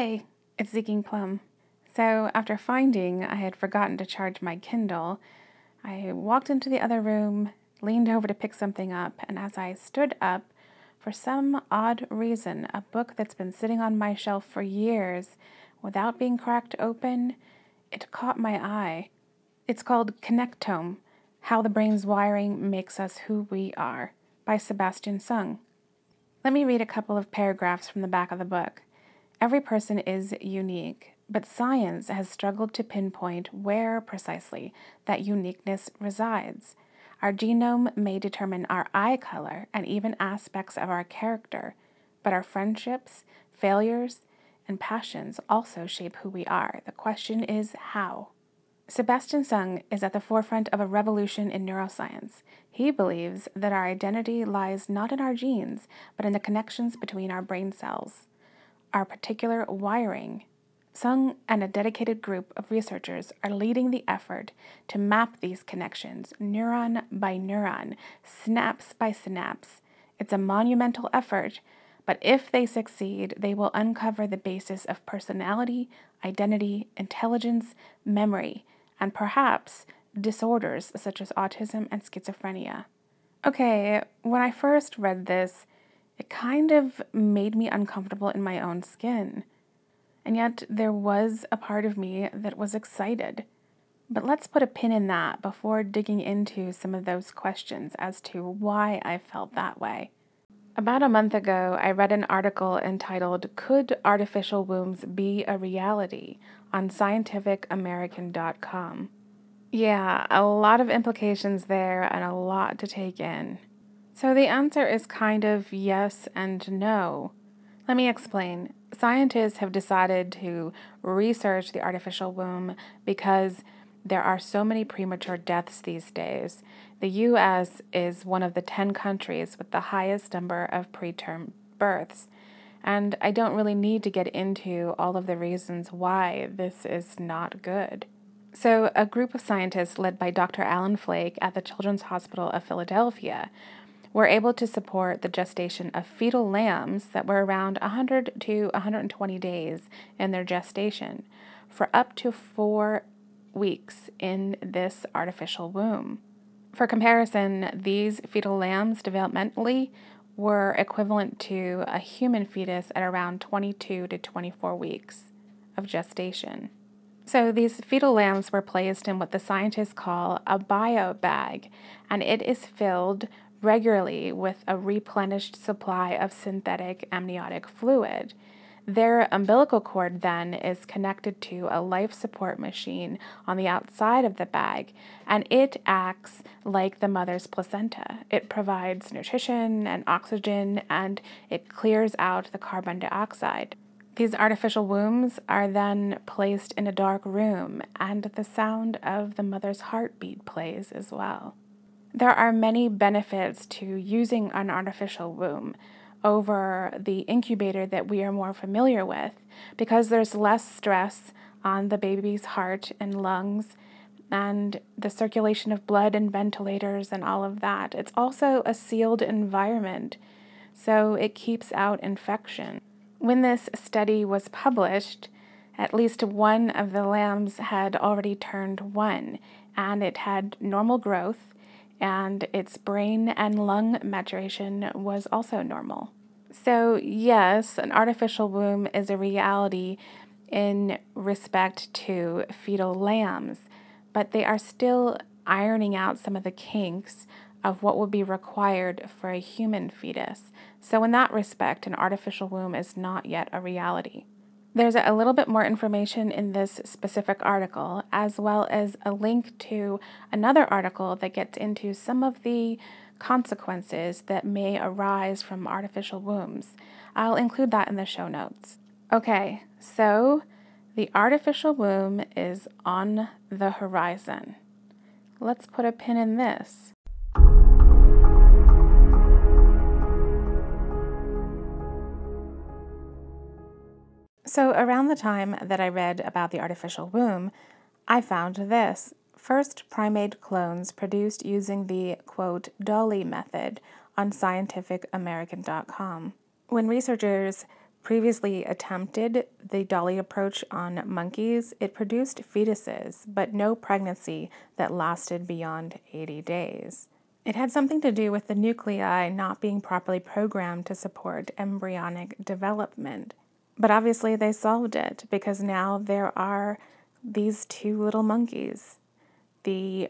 Hey, it's Seeking Plum. So, after finding I had forgotten to charge my Kindle, I walked into the other room, leaned over to pick something up, and as I stood up, for some odd reason, a book that's been sitting on my shelf for years without being cracked open, it caught my eye. It's called Connectome How the Brain's Wiring Makes Us Who We Are by Sebastian Seung. Let me read a couple of paragraphs from the back of the book. Every person is unique, but science has struggled to pinpoint where precisely that uniqueness resides. Our genome may determine our eye color and even aspects of our character, but our friendships, failures, and passions also shape who we are. The question is how. Sebastian Seung is at the forefront of a revolution in neuroscience. He believes that our identity lies not in our genes, but in the connections between our brain cells, our particular wiring, Seung and a dedicated group of researchers are leading the effort to map these connections neuron by neuron, synapse by synapse. It's a monumental effort, but if they succeed, they will uncover the basis of personality, identity, intelligence, memory, and perhaps disorders such as autism and schizophrenia. Okay, when I first read this, it kind of made me uncomfortable in my own skin. And yet there was a part of me that was excited. But let's put a pin in that before digging into some of those questions as to why I felt that way. About a month ago, I read an article entitled Could Artificial Wombs Be a Reality on scientificamerican.com. Yeah, a lot of implications there and a lot to take in. So the answer is kind of yes and no. Let me explain. Scientists have decided to research the artificial womb because there are so many premature deaths these days. The US is one of the 10 countries with the highest number of preterm births. And I don't really need to get into all of the reasons why this is not good. So, a group of scientists led by Dr. Alan Flake at the Children's Hospital of Philadelphia were able to support the gestation of fetal lambs that were around 100 to 120 days in their gestation for up to four weeks in this artificial womb. For comparison, these fetal lambs developmentally were equivalent to a human fetus at around 22 to 24 weeks of gestation. So, these fetal lambs were placed in what the scientists call a bio bag, and it is filled regularly with a replenished supply of synthetic amniotic fluid. Their umbilical cord then is connected to a life support machine on the outside of the bag, and it acts like the mother's placenta. It provides nutrition and oxygen, and it clears out the carbon dioxide. These artificial wombs are then placed in a dark room, and the sound of the mother's heartbeat plays as well. There are many benefits to using an artificial womb over the incubator that we are more familiar with because there's less stress on the baby's heart and lungs and the circulation of blood and ventilators and all of that. It's also a sealed environment, so it keeps out infection. When this study was published, at least one of the lambs had already turned one, and it had normal growth and its brain and lung maturation was also normal. So, yes, an artificial womb is a reality in respect to fetal lambs, but they are still ironing out some of the kinks of what would be required for a human fetus. So, in that respect, an artificial womb is not yet a reality. There's a little bit more information in this specific article, as well as a link to another article that gets into some of the consequences that may arise from artificial wombs. I'll include that in the show notes. Okay, so the artificial womb is on the horizon. Let's put a pin in this. So, around the time that I read about the artificial womb, I found this first primate clones produced using the quote Dolly method on scientificamerican.com. When researchers previously attempted the Dolly approach on monkeys, it produced fetuses, but no pregnancy that lasted beyond 80 days. It had something to do with the nuclei not being properly programmed to support embryonic development. But obviously, they solved it because now there are these two little monkeys the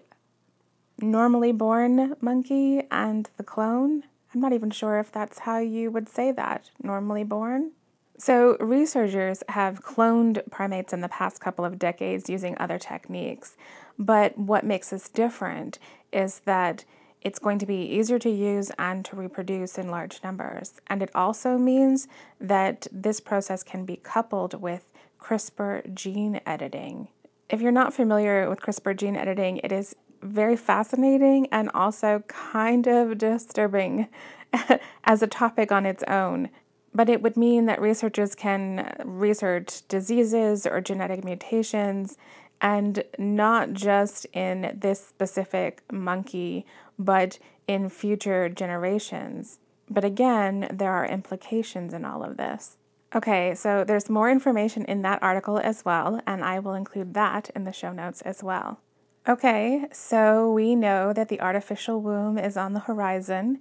normally born monkey and the clone. I'm not even sure if that's how you would say that, normally born. So, researchers have cloned primates in the past couple of decades using other techniques. But what makes this different is that it's going to be easier to use and to reproduce in large numbers. And it also means that this process can be coupled with CRISPR gene editing. If you're not familiar with CRISPR gene editing, it is very fascinating and also kind of disturbing as a topic on its own but it would mean that researchers can research diseases or genetic mutations and not just in this specific monkey, but in future generations. But again, there are implications in all of this. Okay, so there's more information in that article as well, and I will include that in the show notes as well. Okay, so we know that the artificial womb is on the horizon,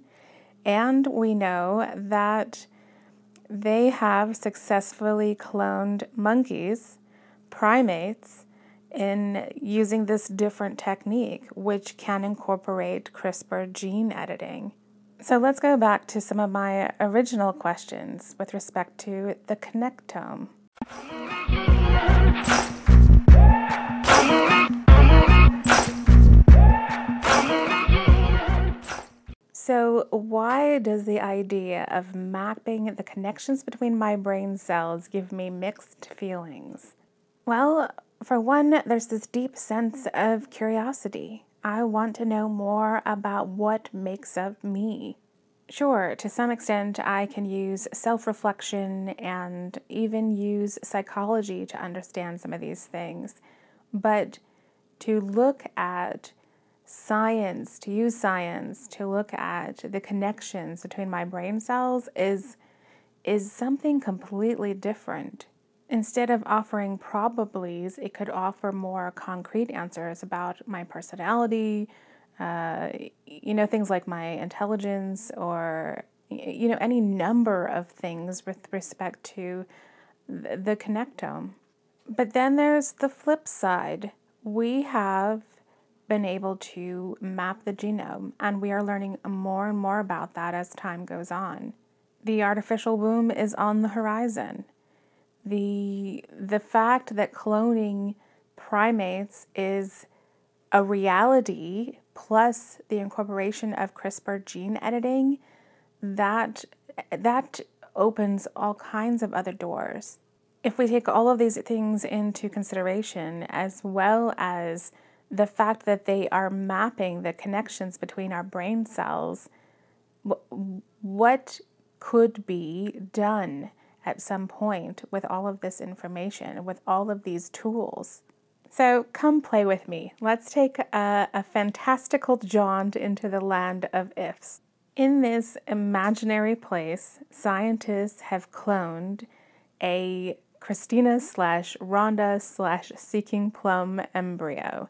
and we know that they have successfully cloned monkeys, primates, in using this different technique, which can incorporate CRISPR gene editing. So let's go back to some of my original questions with respect to the connectome. So, why does the idea of mapping the connections between my brain cells give me mixed feelings? Well, for one, there's this deep sense of curiosity. I want to know more about what makes up me. Sure, to some extent, I can use self reflection and even use psychology to understand some of these things. But to look at science, to use science to look at the connections between my brain cells is is something completely different. Instead of offering probablys, it could offer more concrete answers about my personality, uh, you know, things like my intelligence or, you know, any number of things with respect to the connectome. But then there's the flip side. We have been able to map the genome, and we are learning more and more about that as time goes on. The artificial womb is on the horizon. The, the fact that cloning primates is a reality, plus the incorporation of CRISPR gene editing, that, that opens all kinds of other doors. If we take all of these things into consideration, as well as the fact that they are mapping the connections between our brain cells, what could be done at some point with all of this information, with all of these tools. So come play with me. Let's take a, a fantastical jaunt into the land of ifs. In this imaginary place, scientists have cloned a Christina slash Rhonda slash Seeking Plum embryo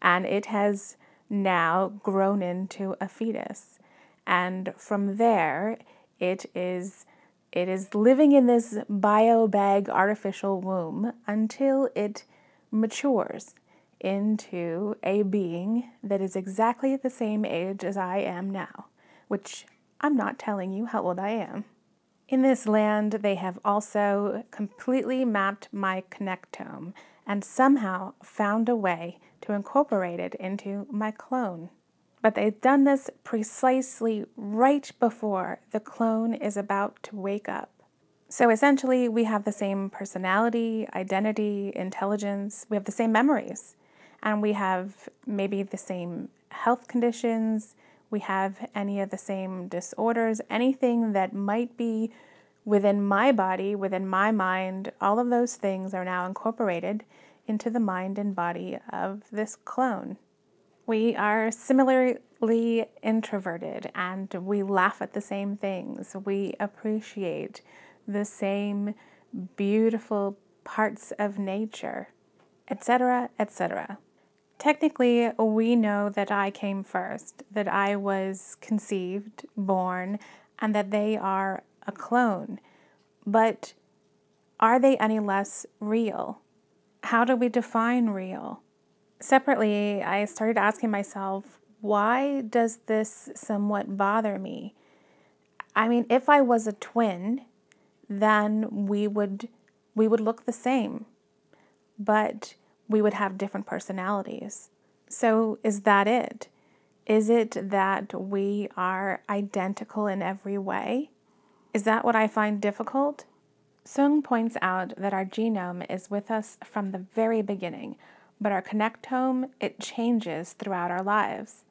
and it has now grown into a fetus. And from there, it is it is living in this bio bag artificial womb until it matures into a being that is exactly the same age as I am now, which I'm not telling you how old I am. In this land, they have also completely mapped my connectome and somehow found a way to incorporate it into my clone. But they've done this precisely right before the clone is about to wake up. So essentially, we have the same personality, identity, intelligence, we have the same memories, and we have maybe the same health conditions, we have any of the same disorders, anything that might be within my body, within my mind, all of those things are now incorporated into the mind and body of this clone. We are similarly introverted and we laugh at the same things. We appreciate the same beautiful parts of nature, etc., etc. Technically, we know that I came first, that I was conceived, born, and that they are a clone. But are they any less real? How do we define real? Separately, I started asking myself, why does this somewhat bother me? I mean, if I was a twin, then we would we would look the same. But we would have different personalities. So, is that it? Is it that we are identical in every way? Is that what I find difficult? Seung points out that our genome is with us from the very beginning, but our connectome, it changes throughout our lives.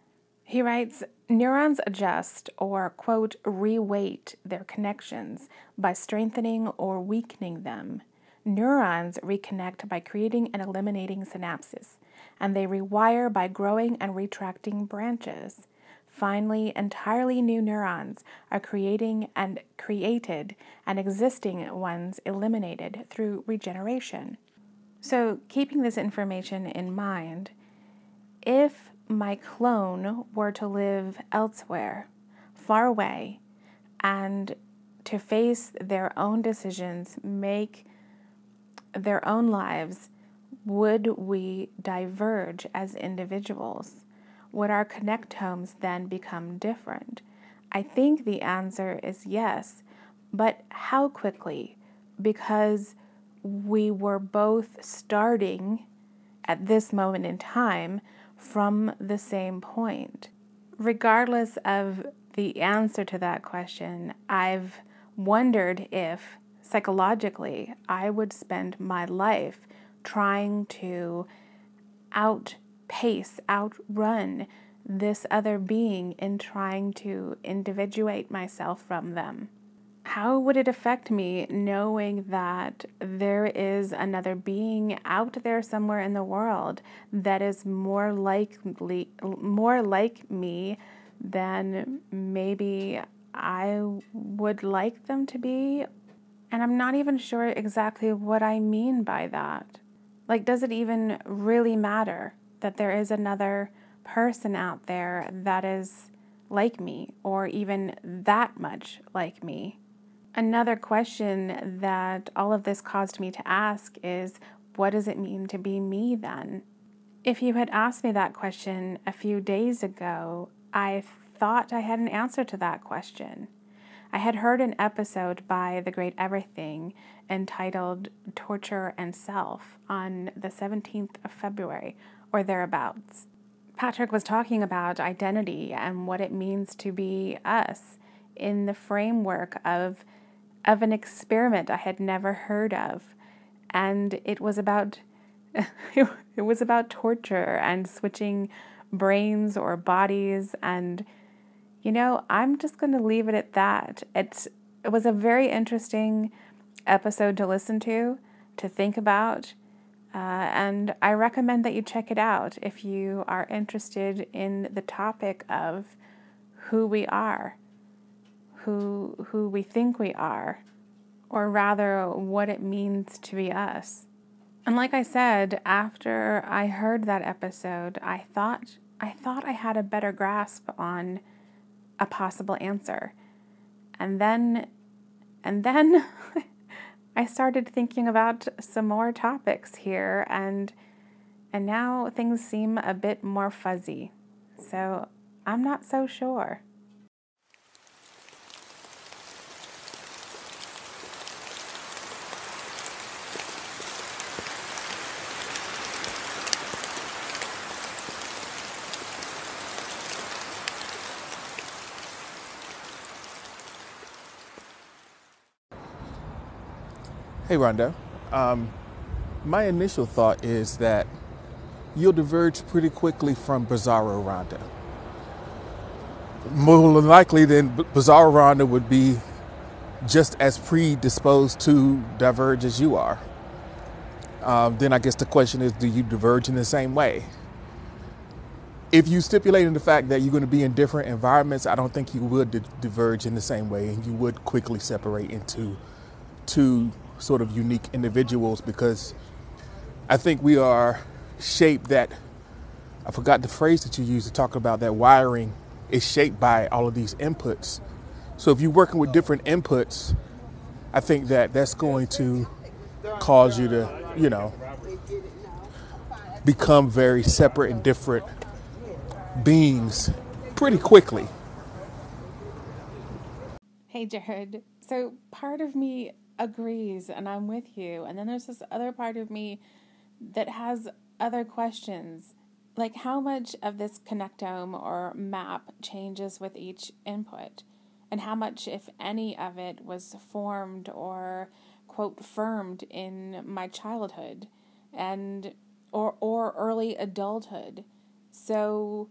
He writes, neurons adjust or, quote, reweight their connections by strengthening or weakening them. Neurons reconnect by creating and eliminating synapses, and they rewire by growing and retracting branches. Finally, entirely new neurons are creating and created, and existing ones eliminated through regeneration. So, keeping this information in mind, if my clone were to live elsewhere, far away, and to face their own decisions, make their own lives, would we diverge as individuals? Would our connectomes then become different? I think the answer is yes, but how quickly? Because we were both starting at this moment in time from the same point. Regardless of the answer to that question, I've wondered if psychologically, I would spend my life trying to outpace, outrun this other being in trying to individuate myself from them. How would it affect me knowing that there is another being out there somewhere in the world that is more likely more like me than maybe I would like them to be and I'm not even sure exactly what I mean by that. Like, does it even really matter that there is another person out there that is like me or even that much like me? Another question that all of this caused me to ask is what does it mean to be me then? If you had asked me that question a few days ago, I thought I had an answer to that question. I had heard an episode by The Great Everything entitled Torture and Self on the 17th of February or thereabouts. Patrick was talking about identity and what it means to be us in the framework of of an experiment I had never heard of. And it was about it was about torture and switching brains or bodies. And you know, I'm just going to leave it at that. It's it was a very interesting episode to listen to, to think about, uh, and I recommend that you check it out if you are interested in the topic of who we are, who who we think we are, or rather what it means to be us. And like I said, after I heard that episode, I thought I thought I had a better grasp on a possible answer. And then and then I started thinking about some more topics here and and now things seem a bit more fuzzy. So I'm not so sure. Hey, Rhonda. Um, my initial thought is that you'll diverge pretty quickly from Bizarro Rhonda. More likely than Bizarro Rhonda would be just as predisposed to diverge as you are. Um, then I guess the question is do you diverge in the same way? If you stipulate in the fact that you're going to be in different environments, I don't think you would diverge in the same way and you would quickly separate into two sort of unique individuals because I think we are shaped that I forgot the phrase that you used to talk about that wiring is shaped by all of these inputs. So if you're working with different inputs, I think that that's going to cause you to, you know, become very separate and different beings pretty quickly. Hey, Jared. So part of me agrees and I'm with you. And then there's this other part of me that has other questions. Like how much of this connectome or map changes with each input? And how much, if any, of it was formed or, quote, firmed in my childhood and or or early adulthood. So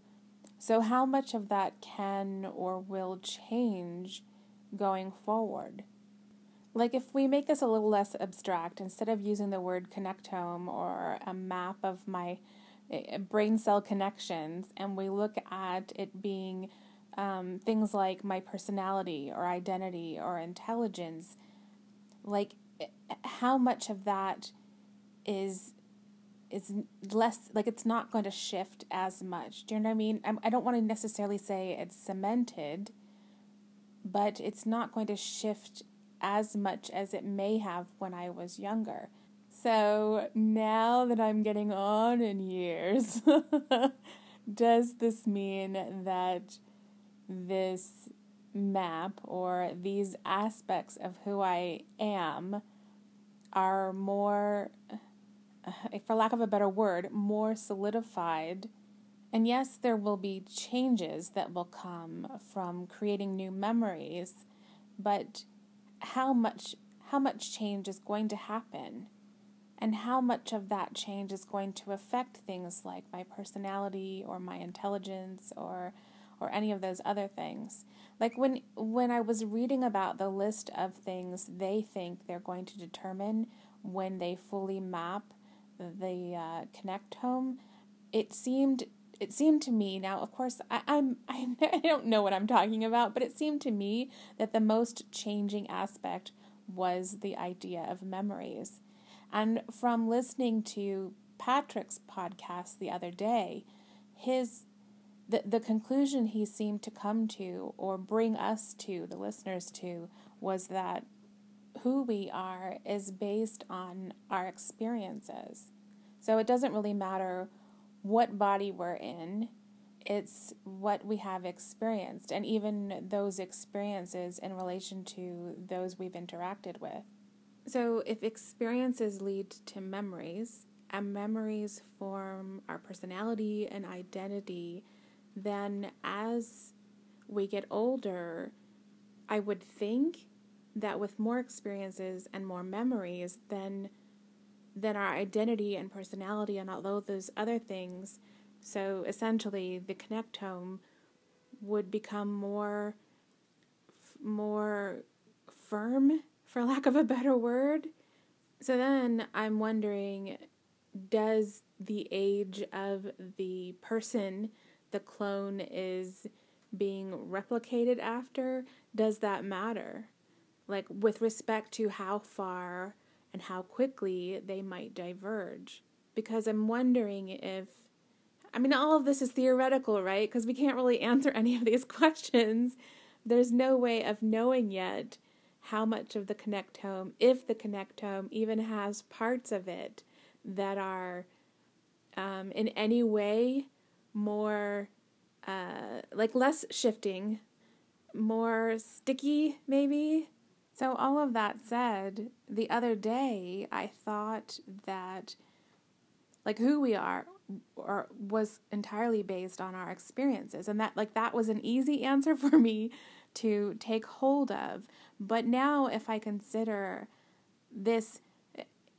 so how much of that can or will change going forward? Like if we make this a little less abstract, instead of using the word connectome or a map of my eh, brain cell connections, and we look at it being um, things like my personality or identity or intelligence, like eh, how much of that is is less like it's not going to shift as much. Do you know what I mean? I'm, I don't want to necessarily say it's cemented, but it's not going to shift as much as it may have when I was younger. So now that I'm getting on in years, does this mean that this map or these aspects of who I am are more for lack of a better word, more solidified. And yes, there will be changes that will come from creating new memories, but how much how much change is going to happen? And how much of that change is going to affect things like my personality or my intelligence or or any of those other things. Like when when I was reading about the list of things they think they're going to determine when they fully map the uh, connectome, it seemed it seemed to me now of course I, I'm I don't know what I'm talking about, but it seemed to me that the most changing aspect was the idea of memories. And from listening to Patrick's podcast the other day, his the, the conclusion he seemed to come to or bring us to, the listeners to, was that who we are is based on our experiences. So it doesn't really matter what body we're in, it's what we have experienced, and even those experiences in relation to those we've interacted with. So if experiences lead to memories, and memories form our personality and identity, then as we get older, I would think that with more experiences and more memories, then then our identity and personality and all those other things. So essentially, the connectome would become more more firm, for lack of a better word. So then I'm wondering does the age of the person the clone is being replicated after does that matter like with respect to how far and how quickly they might diverge. Because I'm wondering if, I mean, all of this is theoretical, right? Because we can't really answer any of these questions. There's no way of knowing yet how much of the connectome, if the connectome even has parts of it that are um, in any way more, uh, like less shifting, more sticky, maybe so, all of that said, the other day I thought that, like, who we are or was entirely based on our experiences, and that, like, that was an easy answer for me to take hold of. But now, if I consider this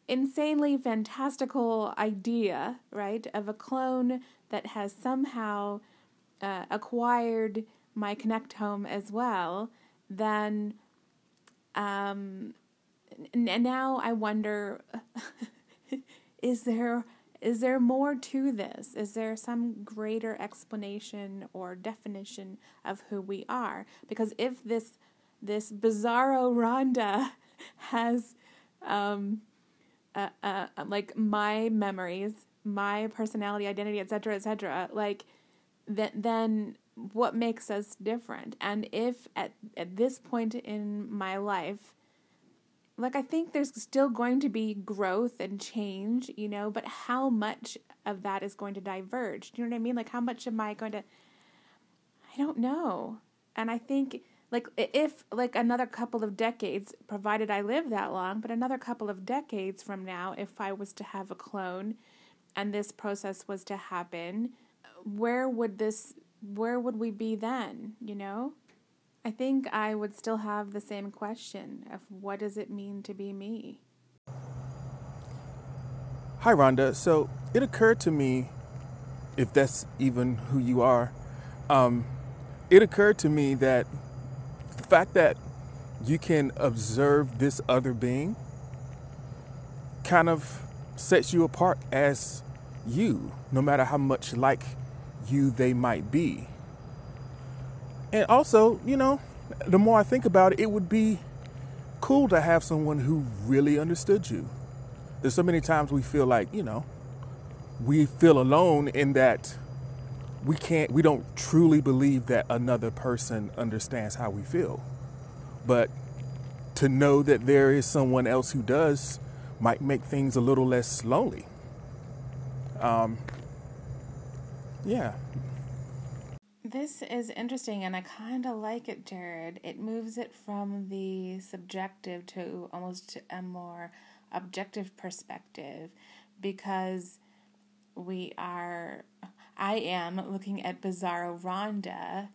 insanely fantastical idea, right, of a clone that has somehow uh, acquired my connectome as well, then um, and now I wonder is there is there more to this? Is there some greater explanation or definition of who we are? Because if this this bizarro Rhonda has um, uh, uh, like my memories, my personality, identity, etc., etc., like th- then what makes us different? And if at at this point in my life, like I think there's still going to be growth and change, you know, but how much of that is going to diverge? Do you know what I mean? Like how much am I going to I don't know. And I think like if like another couple of decades provided I live that long, but another couple of decades from now if I was to have a clone and this process was to happen, where would this where would we be then, you know? I think I would still have the same question of what does it mean to be me? Hi, Rhonda. So it occurred to me, if that's even who you are, um, it occurred to me that the fact that you can observe this other being kind of sets you apart as you, no matter how much like you they might be. And also, you know, the more I think about it, it would be cool to have someone who really understood you. There's so many times we feel like, you know, we feel alone in that we can't, we don't truly believe that another person understands how we feel. But to know that there is someone else who does might make things a little less lonely. Um, yeah, this is interesting, and I kind of like it, Jared. It moves it from the subjective to almost a more objective perspective because we are, I am looking at Bizarro Rhonda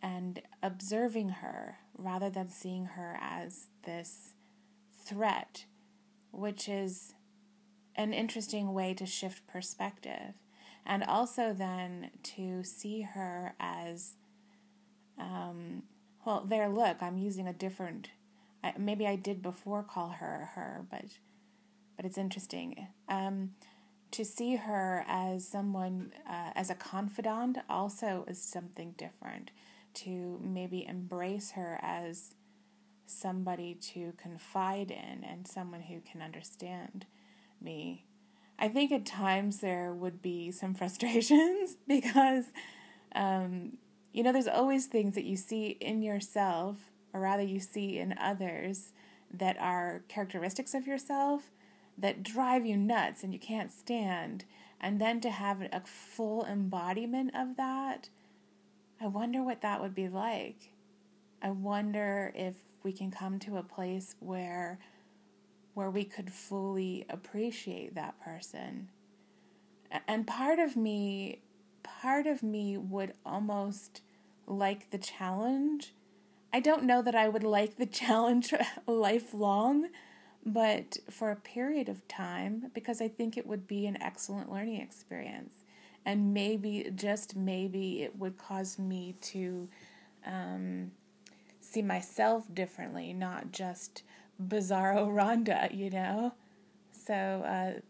and observing her rather than seeing her as this threat, which is an interesting way to shift perspective and also then to see her as um, well there look. I'm using a different I, maybe i did before call her her but but it's interesting. Um, to see her as someone uh, as a confidant also is something different. To maybe embrace her as somebody to confide in and someone who can understand me I think at times there would be some frustrations because, um, you know, there's always things that you see in yourself, or rather, you see in others that are characteristics of yourself that drive you nuts and you can't stand. And then to have a full embodiment of that, I wonder what that would be like. I wonder if we can come to a place where where we could fully appreciate that person. And part of me, part of me would almost like the challenge. I don't know that I would like the challenge lifelong, but for a period of time, because I think it would be an excellent learning experience. And maybe, just maybe, it would cause me to um, see myself differently, not just bizarro Rhonda, you know. So uh,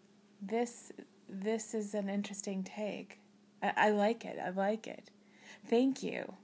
this this is an interesting take. I, I like it. I like it. Thank you.